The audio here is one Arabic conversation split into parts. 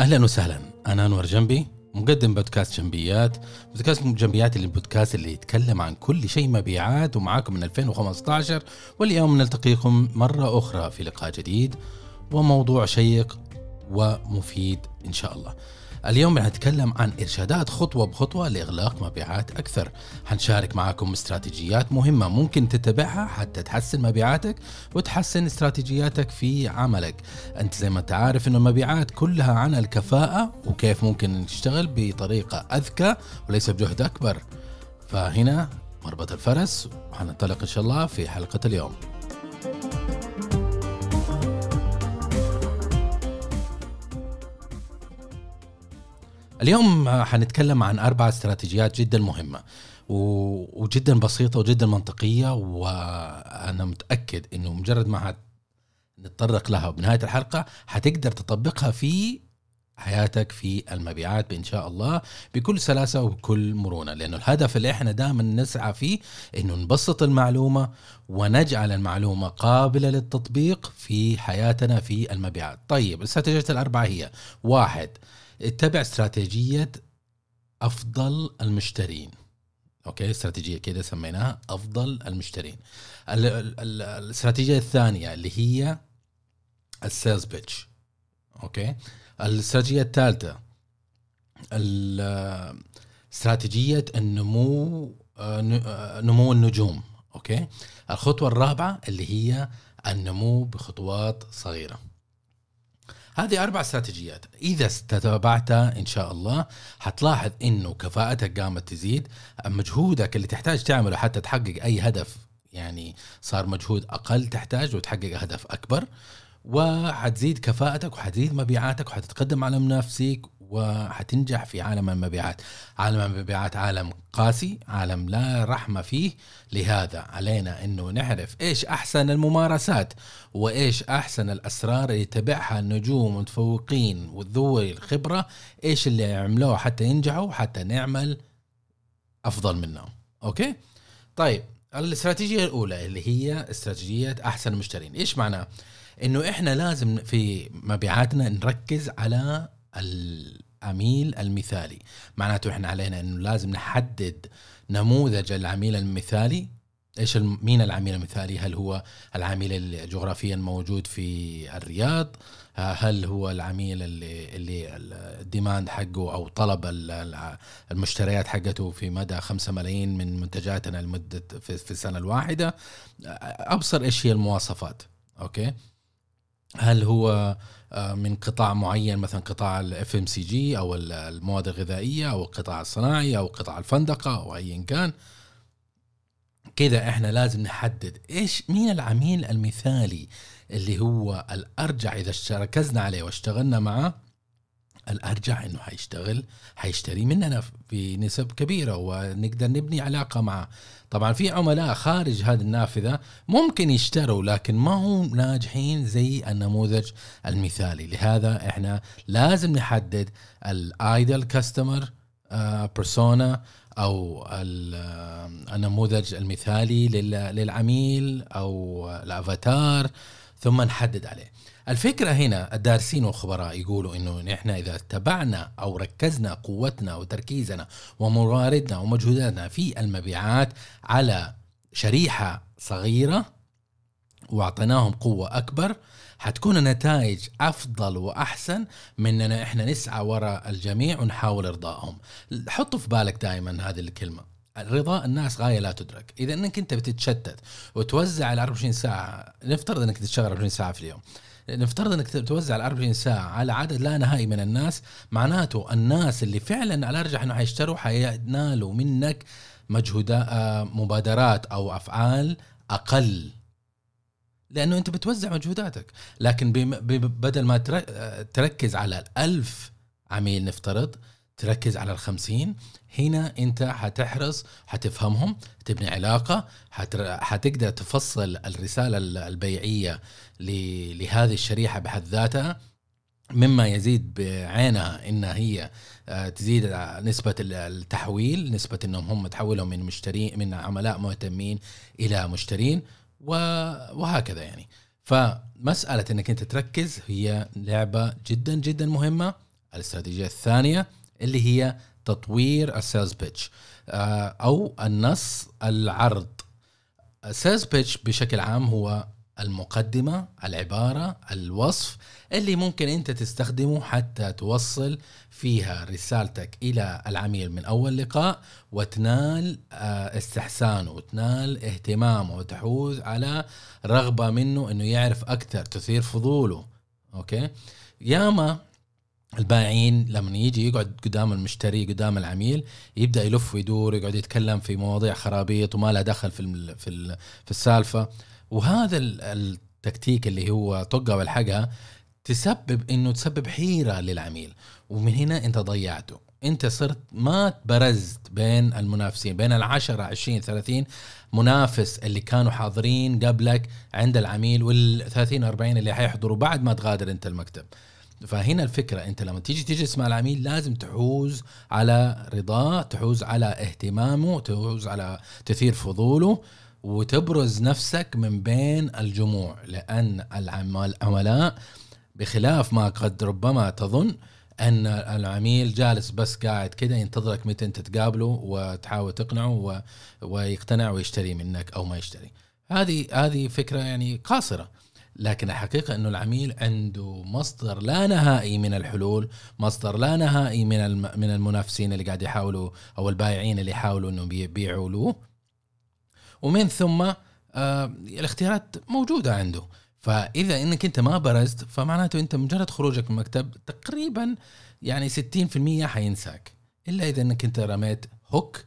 أهلا وسهلا. أنا أنور جنبي مقدم بودكاست جنبيات. بودكاست جنبيات اللي البودكاست اللي يتكلم عن كل شيء مبيعات ومعاكم من 2015 واليوم نلتقيكم مرة أخرى في لقاء جديد وموضوع شيق ومفيد إن شاء الله. اليوم هنتكلم عن إرشادات خطوة بخطوة لإغلاق مبيعات أكثر. هنشارك معكم استراتيجيات مهمة ممكن تتبعها حتى تحسن مبيعاتك وتحسن استراتيجياتك في عملك. أنت زي ما أنت عارف أن المبيعات كلها عن الكفاءة وكيف ممكن نشتغل بطريقة أذكى وليس بجهد أكبر. فهنا مربط الفرس وحننطلق إن شاء الله في حلقة اليوم. اليوم حنتكلم عن أربع استراتيجيات جدا مهمة وجدا بسيطة وجدا منطقية وأنا متأكد أنه مجرد ما نتطرق لها بنهاية الحلقة حتقدر تطبقها في حياتك في المبيعات بإن شاء الله بكل سلاسة وبكل مرونة. لأنه الهدف اللي إحنا دائما نسعى فيه إنه نبسط المعلومة ونجعل المعلومة قابلة للتطبيق في حياتنا في المبيعات. طيب الاستراتيجيات الأربعة هي واحد اتبع استراتيجية أفضل المشترين. أوكي؟ استراتيجية كده سميناها أفضل المشترين. الاستراتيجية الثانية اللي هي ال sales pitch okay؟ الاستراتيجية الثالثة استراتيجية النمو نمو النجوم. okay؟ الخطوة الرابعة اللي هي النمو بخطوات صغيرة. هذه أربع استراتيجيات. إذا تتبعتها إن شاء الله حتلاحظ إنه كفاءتك قامت تزيد مجهودك اللي تحتاج تعمله حتى تحقق أي هدف يعني صار مجهود أقل تحتاج وتحقق هدف أكبر وحتزيد كفاءتك وحتزيد مبيعاتك وحتتقدم على منافسيك وحتنجح في عالم المبيعات. عالم المبيعات عالم قاسي عالم لا رحمة فيه. لهذا علينا أنه نعرف إيش أحسن الممارسات وإيش أحسن الأسرار اللي يتبعها النجوم المتفوقين وذوي الخبرة. إيش اللي عملوه حتى ينجحوا حتى نعمل أفضل منهم. أوكي؟ طيب الاستراتيجية الأولى اللي هي استراتيجية أحسن المشترين. إيش معناه إنه إحنا لازم في مبيعاتنا نركز على العميل المثالي. معناته إحنا علينا إنه لازم نحدد نموذج العميل المثالي. إيش مين العميل المثالي؟ هل هو العميل الجغرافيا موجود في الرياض؟ هل هو العميل اللي اللي ال demand حقه أو طلب المشتريات حقته في مدى 5 ملايين من منتجاتنا لمدة في السنة الواحدة؟ أبصر إيش هي المواصفات. أوكي؟ هل هو آه، من قطاع معين مثلا قطاع ال FMCG أو المواد الغذائية أو القطاع الصناعي أو قطاع الفندقة أو ايا كان؟ كذا إحنا لازم نحدد إيش مين العميل المثالي اللي هو الأرجح إذا ركزنا عليه واشتغلنا معه. الأرجح إنه حيشتغل حيشتري مننا بنسب كبيرة ونقدر نبني علاقة معه طبعا في عملاء خارج هذه النافذة ممكن يشتروا لكن ما هم ناجحين زي النموذج المثالي. لهذا إحنا لازم نحدد الايدل كاستمر بيرسونا أو آه، النموذج المثالي للعميل أو الأفاتار ثم نحدد عليه. الفكرة هنا الدارسين والخبراء يقولوا إنه نحن إذا اتبعنا أو ركزنا قوتنا وتركيزنا ومواردنا ومجهوداتنا في المبيعات على شريحة صغيرة وأعطيناهم قوة أكبر حتكون النتائج أفضل وأحسن من اننا إحنا نسعى وراء الجميع ونحاول إرضائهم. حطوا في بالك دائما هذه الكلمة رضا الناس غاية لا تدرك. إذا إنك أنت بتتشتت وتوزع ال 24 ساعة نفترض إنك تشتغل 24 ساعة في اليوم. نفترض إنك توزع ال 24 ساعة على عدد لا نهائي من الناس معناته الناس اللي فعلا على الأرجح إنه حيشتروا حينالوا منك مجهودات آه، مبادرات أو أفعال أقل. لأنه أنت بتوزع مجهوداتك. لكن بدل ما تركز على الألف عميل نفترض تركز على الخمسين. هنا انت حتحرص حتفهمهم تبني علاقة حتقدر تفصل الرسالة البيعية لهذه الشريحة بحد ذاتها. مما يزيد بعينها إن هي آه، تزيد نسبة التحويل نسبة إنهم هم تحولوا من مشترين من عملاء مهتمين إلى مشترين وهكذا يعني. فمسألة إنك أنت تركز هي لعبة جدا جدا مهمة. الاستراتيجية الثانية اللي هي تطوير ال sales pitch أو النص العرض. ال sales pitch بشكل عام هو المقدمة العبارة الوصف اللي ممكن أنت تستخدمه حتى توصل فيها رسالتك إلى العميل من أول لقاء وتنال آه، استحسانه وتنال اهتمامه وتحوز على رغبة منه إنه يعرف أكثر تثير فضوله. أوكي؟ ياما البائعين لما يجي يقعد قدام المشتري قدام العميل يبدأ يلف ويدور يقعد يتكلم في مواضيع خرابيط وما له دخل في في في السالفة. وهذا التكتيك اللي هو طقة والحقها تسبب إنه تسبب حيرة للعميل. ومن هنا أنت ضيعته. أنت صرت ما برزت بين المنافسين بين العشرة 20 30 منافس اللي كانوا حاضرين قبلك عند العميل وال 30 40 اللي حيحضروا بعد ما تغادر أنت المكتب. فهنا الفكرة أنت لما تيجي تجلس مع العميل لازم تحوز على رضاه تحوز على اهتمامه تحوز على تثير فضوله وتبرز نفسك من بين الجموع لأن العملاء بخلاف ما قد ربما تظن أن العميل جالس بس قاعد كده ينتظرك متى أنت تقابله وتحاول تقنعه ويقتنع ويشتري منك أو ما يشتري. هذه هذه فكرة يعني قاصرة. لكن الحقيقة إنه العميل عنده مصدر لا نهائي من الحلول مصدر لا نهائي من من المنافسين اللي قاعد يحاولوا أو البائعين اللي يحاولوا إنهم يبيعوا له ومن ثم آه الاختيارات موجودة عنده. فإذا إنك أنت ما برزت فمعناته أنت مجرد خروجك من المكتب تقريبا يعني 60% حينساك. إلا إذا إنك أنت رميت hook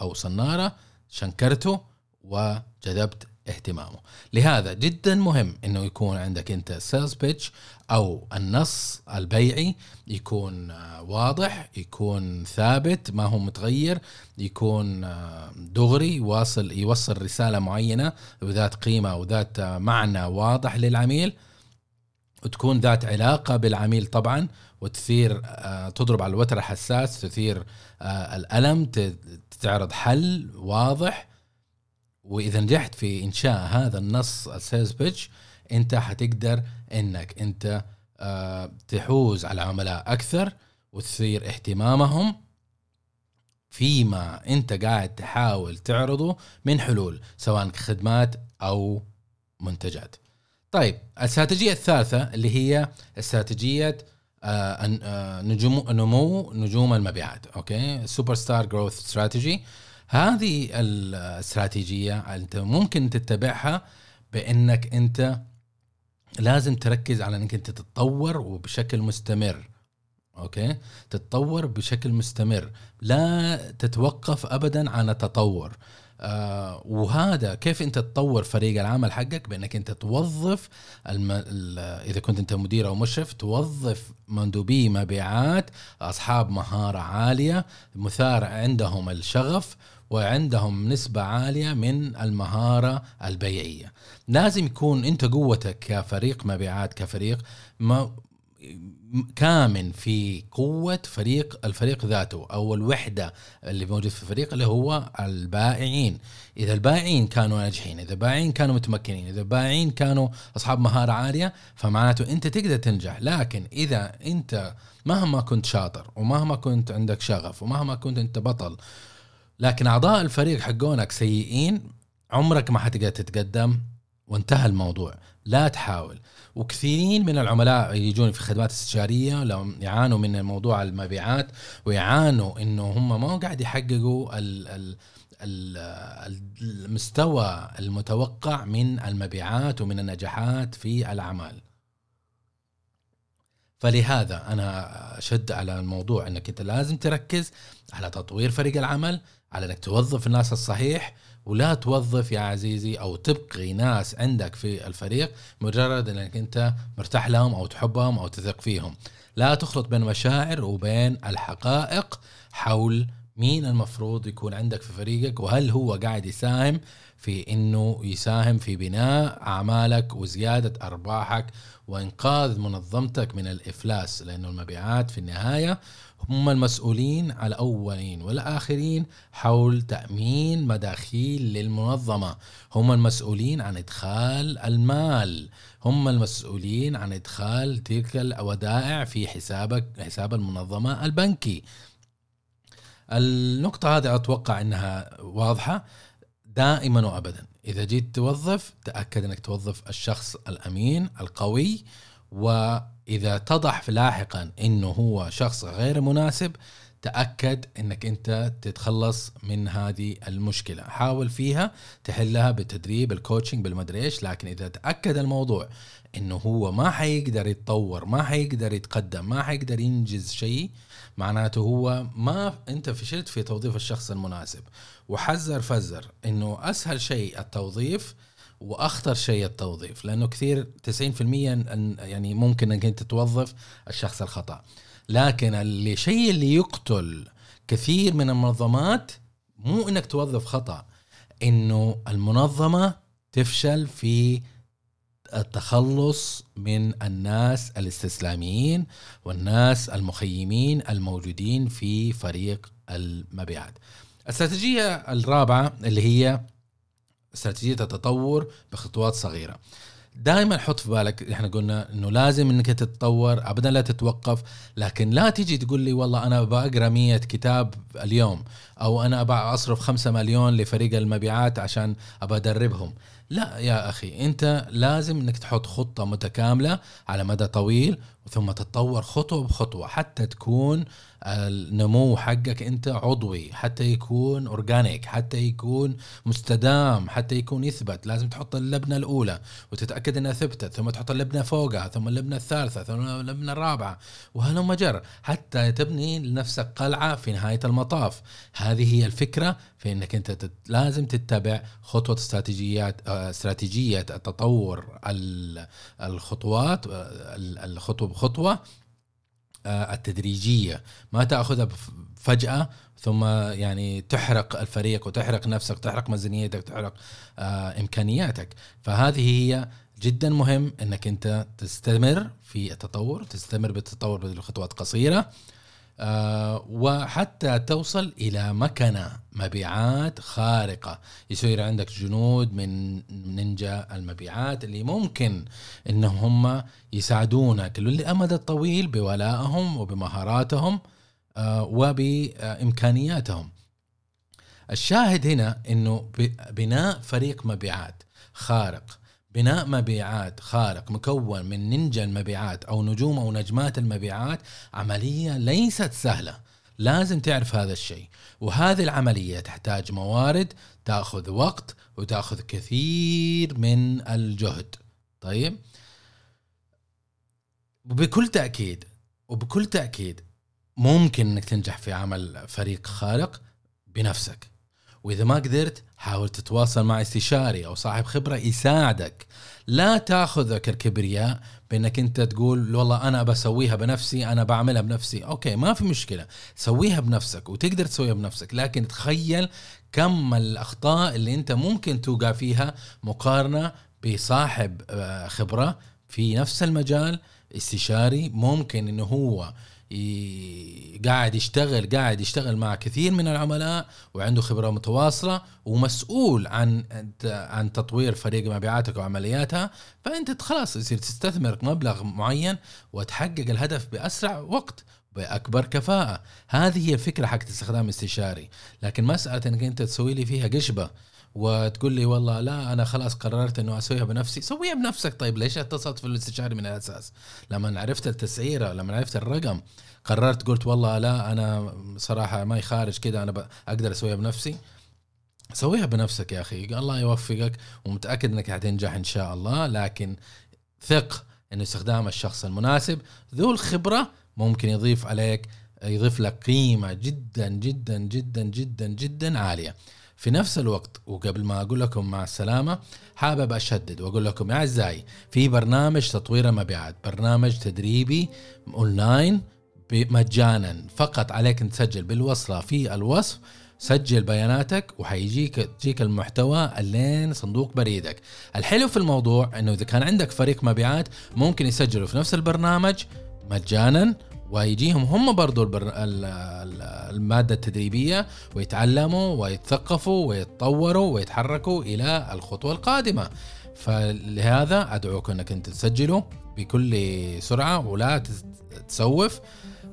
أو صنارة شنكرته وجذبت اهتمامه. لهذا جدا مهم إنه يكون عندك أنت sales pitch أو النص البيعي يكون آه، واضح يكون ثابت ما هو متغير يكون آه، دغري واصل يوصل رسالة معينة وذات قيمة وذات آه، معنى واضح للعميل وتكون ذات علاقة بالعميل طبعا وتثير تضرب على الوتر الحساس تثير الألم تعرض حل واضح وإذا نجحت في إنشاء هذا النص السيلز بيتش أنت حتقدر إنك أنت آه، تحوز على عملاء أكثر وتثير اهتمامهم فيما أنت قاعد تحاول تعرضه من حلول سواء خدمات أو منتجات. طيب الاستراتيجيه الثالثة اللي هي استراتيجية آه، آه، نجوم نمو نجوم المبيعات أوكي superstar growth strategy هذه الاستراتيجية انت ممكن تتبعها بانك انت لازم تركز على انك انت تتطور وبشكل مستمر. أوكي؟ تتطور بشكل مستمر. لا تتوقف ابدا عن التطور. آه وهذا كيف انت تطور فريق العمل حقك؟ بانك انت توظف الم... اذا كنت انت مدير أو مشرف توظف مندوبي مبيعات اصحاب مهارة عالية مثار عندهم الشغف وعندهم نسبة عالية من المهارة البيعية لازم يكون أنت قوتك كفريق مبيعات كفريق ما كامن في قوة فريق الفريق ذاته أو الوحدة اللي موجود في الفريق اللي هو البائعين. إذا البائعين كانوا ناجحين إذا البائعين كانوا متمكنين إذا البائعين كانوا أصحاب مهارة عالية فمعناته أنت تقدر تنجح. لكن إذا أنت مهما كنت شاطر ومهما كنت عندك شغف ومهما كنت أنت بطل لكن أعضاء الفريق حقونك سيئين عمرك ما حتقدر تتقدم وانتهى الموضوع. لا تحاول. وكثيرين من العملاء يجون في خدمات استشاريه لو يعانوا من موضوع المبيعات ويعانوا إنه هم ما قاعد يحققوا ال ال المستوى المتوقع من المبيعات ومن النجاحات في الأعمال. فلهذا أنا أشد على الموضوع إنك أنت لازم تركز على تطوير فريق العمل على إنك توظف الناس الصحيح ولا توظف يا عزيزي أو تبقي ناس عندك في الفريق مجرد إنك أنت مرتاح لهم أو تحبهم أو تثق فيهم. لا تخلط بين مشاعر وبين الحقائق حول مين المفروض يكون عندك في فريقك وهل هو قاعد يساهم في إنه يساهم في بناء أعمالك وزيادة أرباحك وإنقاذ منظمتك من الإفلاس لأنه المبيعات في النهاية هم المسؤولين الأولين والآخرين حول تأمين مداخيل للمنظمة. هم المسؤولين عن إدخال المال. هم المسؤولين عن إدخال تلك الودائع في حسابك حساب المنظمة البنكي. النقطة هذه أتوقع أنها واضحة دائما وأبدا. إذا جيت توظف تأكد أنك توظف الشخص الأمين القوي وإذا اتضح لاحقا أنه هو شخص غير مناسب تأكد أنك أنت تتخلص من هذه المشكلة. حاول فيها تحلها بالتدريب الكوتشنج بالمدري إيش لكن إذا تأكد الموضوع أنه هو ما حيقدر يتطور ما حيقدر يتقدم ما حيقدر ينجز شيء معناته هو ما أنت فشلت في توظيف الشخص المناسب. وحذر فزر إنه أسهل شيء التوظيف وأخطر شيء التوظيف لأنه كثير 90% يعني ممكن إنك أنت توظف الشخص الخطأ لكن الشيء اللي يقتل كثير من المنظمات مو إنك توظف خطأ إنه المنظمة تفشل في التخلص من الناس الاستسلاميين والناس المخيمين الموجودين في فريق المبيعات. الاستراتيجيه الرابعة اللي هي استراتيجية التطور بخطوات صغيرة. دائما حط في بالك إحنا قلنا إنه لازم إنك تتطور ابدا لا تتوقف لكن لا تيجي تقول لي والله أنا بقرا 100 كتاب اليوم أو أنا اصرف 5 مليون لفريق المبيعات عشان ابى ادربهم لا يا أخي أنت لازم إنك تحط خطة متكاملة على مدى طويل ثم تتطور خطوة بخطوة حتى تكون النمو حقك أنت عضوي حتى يكون اورجانيك حتى يكون مستدام حتى يكون يثبت لازم تحط اللبنة الأولى وتتأكد إنها ثبتت ثم تحط اللبنة فوقها ثم اللبنة الثالثة ثم اللبنة الرابعة وهلم جر حتى تبني لنفسك قلعة في نهاية المطاف هذه هي الفكرة في إنك أنت. لازم تتبع خطوة استراتيجيات آه، استراتيجية التطور الخطوات آه، الخطوة بخطوه آه، التدريجية. ما تأخذها فجأة ثم يعني تحرق الفريق وتحرق نفسك تحرق ميزانيتك تحرق إمكانياتك. فهذه هي جدا مهم إنك أنت تستمر في التطور تستمر بالتطور بخطوات قصيرة. آه، وحتى توصل إلى مكنة مبيعات خارقة. يصير عندك جنود من نينجا المبيعات اللي ممكن إنهم هم يساعدونك. للأمد الطويل بولائهم وبمهاراتهم آه، وبإمكانياتهم. الشاهد هنا إنه بناء فريق مبيعات خارق. بناء مبيعات خارق مكون من نينجا المبيعات أو نجوم أو نجمات المبيعات عملية ليست سهلة. لازم تعرف هذا الشيء. وهذه العملية تحتاج موارد تأخذ وقت وتأخذ كثير من الجهد. طيب؟ وبكل تأكيد وبكل تأكيد ممكن إنك تنجح في عمل فريق خارق بنفسك. وإذا ما قدرت حاول تتواصل مع استشاري أو صاحب خبرة يساعدك. لا تاخذك الكبرياء بأنك أنت تقول والله أنا بسويها بنفسي أنا بعملها بنفسي. أوكي ما في مشكلة. سويها بنفسك وتقدر تسويها بنفسك لكن تخيل كم الأخطاء اللي أنت ممكن توقع فيها مقارنة بصاحب آه، خبرة في نفس المجال. استشاري ممكن إنه هو قاعد يشتغل قاعد يشتغل مع كثير من العملاء وعنده خبرة متواصلة ومسؤول عن عن تطوير فريق مبيعاتك وعملياتها. فأنت خلاص يصير تستثمر مبلغ معين وتحقق الهدف بأسرع وقت بأكبر كفاءة. هذه هي الفكرة حق استخدام استشاري. لكن مسألة إنك أنت تسوي لي فيها قشبة وتقول لي والله لا أنا خلاص قررت إنه أسويها بنفسي. سويها بنفسك. طيب ليش اتصلت في الاستشاري من الأساس؟ لما عرفت التسعيرة لما عرفت الرقم قررت قلت والله لا أنا صراحة ما يخارج كذا أنا أقدر أسويها بنفسي. سويها بنفسك يا أخي. الله يوفقك ومتأكد إنك حتنجح إن شاء الله. لكن ثق انه استخدام الشخص المناسب ذو الخبرة ممكن يضيف عليك يضيف لك قيمة جدا جدا جدا جدا جدا عالية. في نفس الوقت وقبل ما أقول لكم مع السلامة حابب أشدد وأقول لكم يا أعزائي في برنامج تطوير المبيعات برنامج تدريبي أونلاين مجانا فقط عليك أن تسجل بالوصلة في الوصف سجل بياناتك وحيجيك تجيك المحتوى لين صندوق بريدك. الحلو في الموضوع إنه إذا كان عندك فريق مبيعات ممكن يسجلوا في نفس البرنامج مجانا ويجيهم هم برضو البر... ال- ال- المادة التدريبية ويتعلموا ويتثقفوا ويتطوروا ويتحركوا إلى الخطوة القادمة. فلهذا أدعوك أنك أنت تسجلوا بكل سرعة ولا تس- تسوف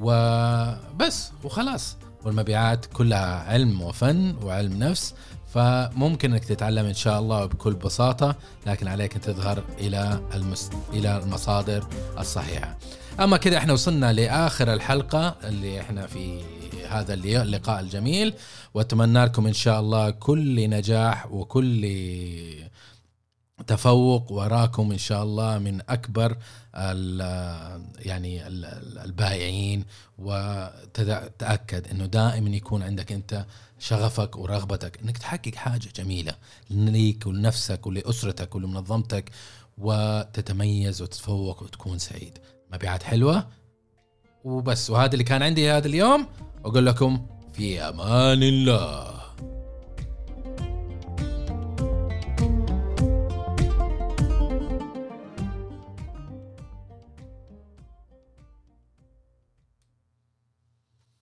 وبس وخلاص. والمبيعات كلها علم وفن وعلم نفس فممكن إنك تتعلم إن شاء الله بكل بساطة لكن عليك أن تظهر إلى المس... إلى المصادر الصحيحة. أما كده إحنا وصلنا لآخر الحلقة اللي إحنا في هذا اللقاء الجميل وأتمنى لكم إن شاء الله كل نجاح وكل تفوق وراكم إن شاء الله من أكبر ال- يعني ال- ال- البائعين. وتاكد إنه دائما يكون عندك أنت شغفك ورغبتك إنك تحقق حاجة جميلة ليك ولنفسك ولأسرتك ولمنظمتك وتتميز وتتفوق وتكون سعيد. مبيعات حلوة. وبس وهذا اللي كان عندي هذا اليوم. واقول لكم في أمان الله.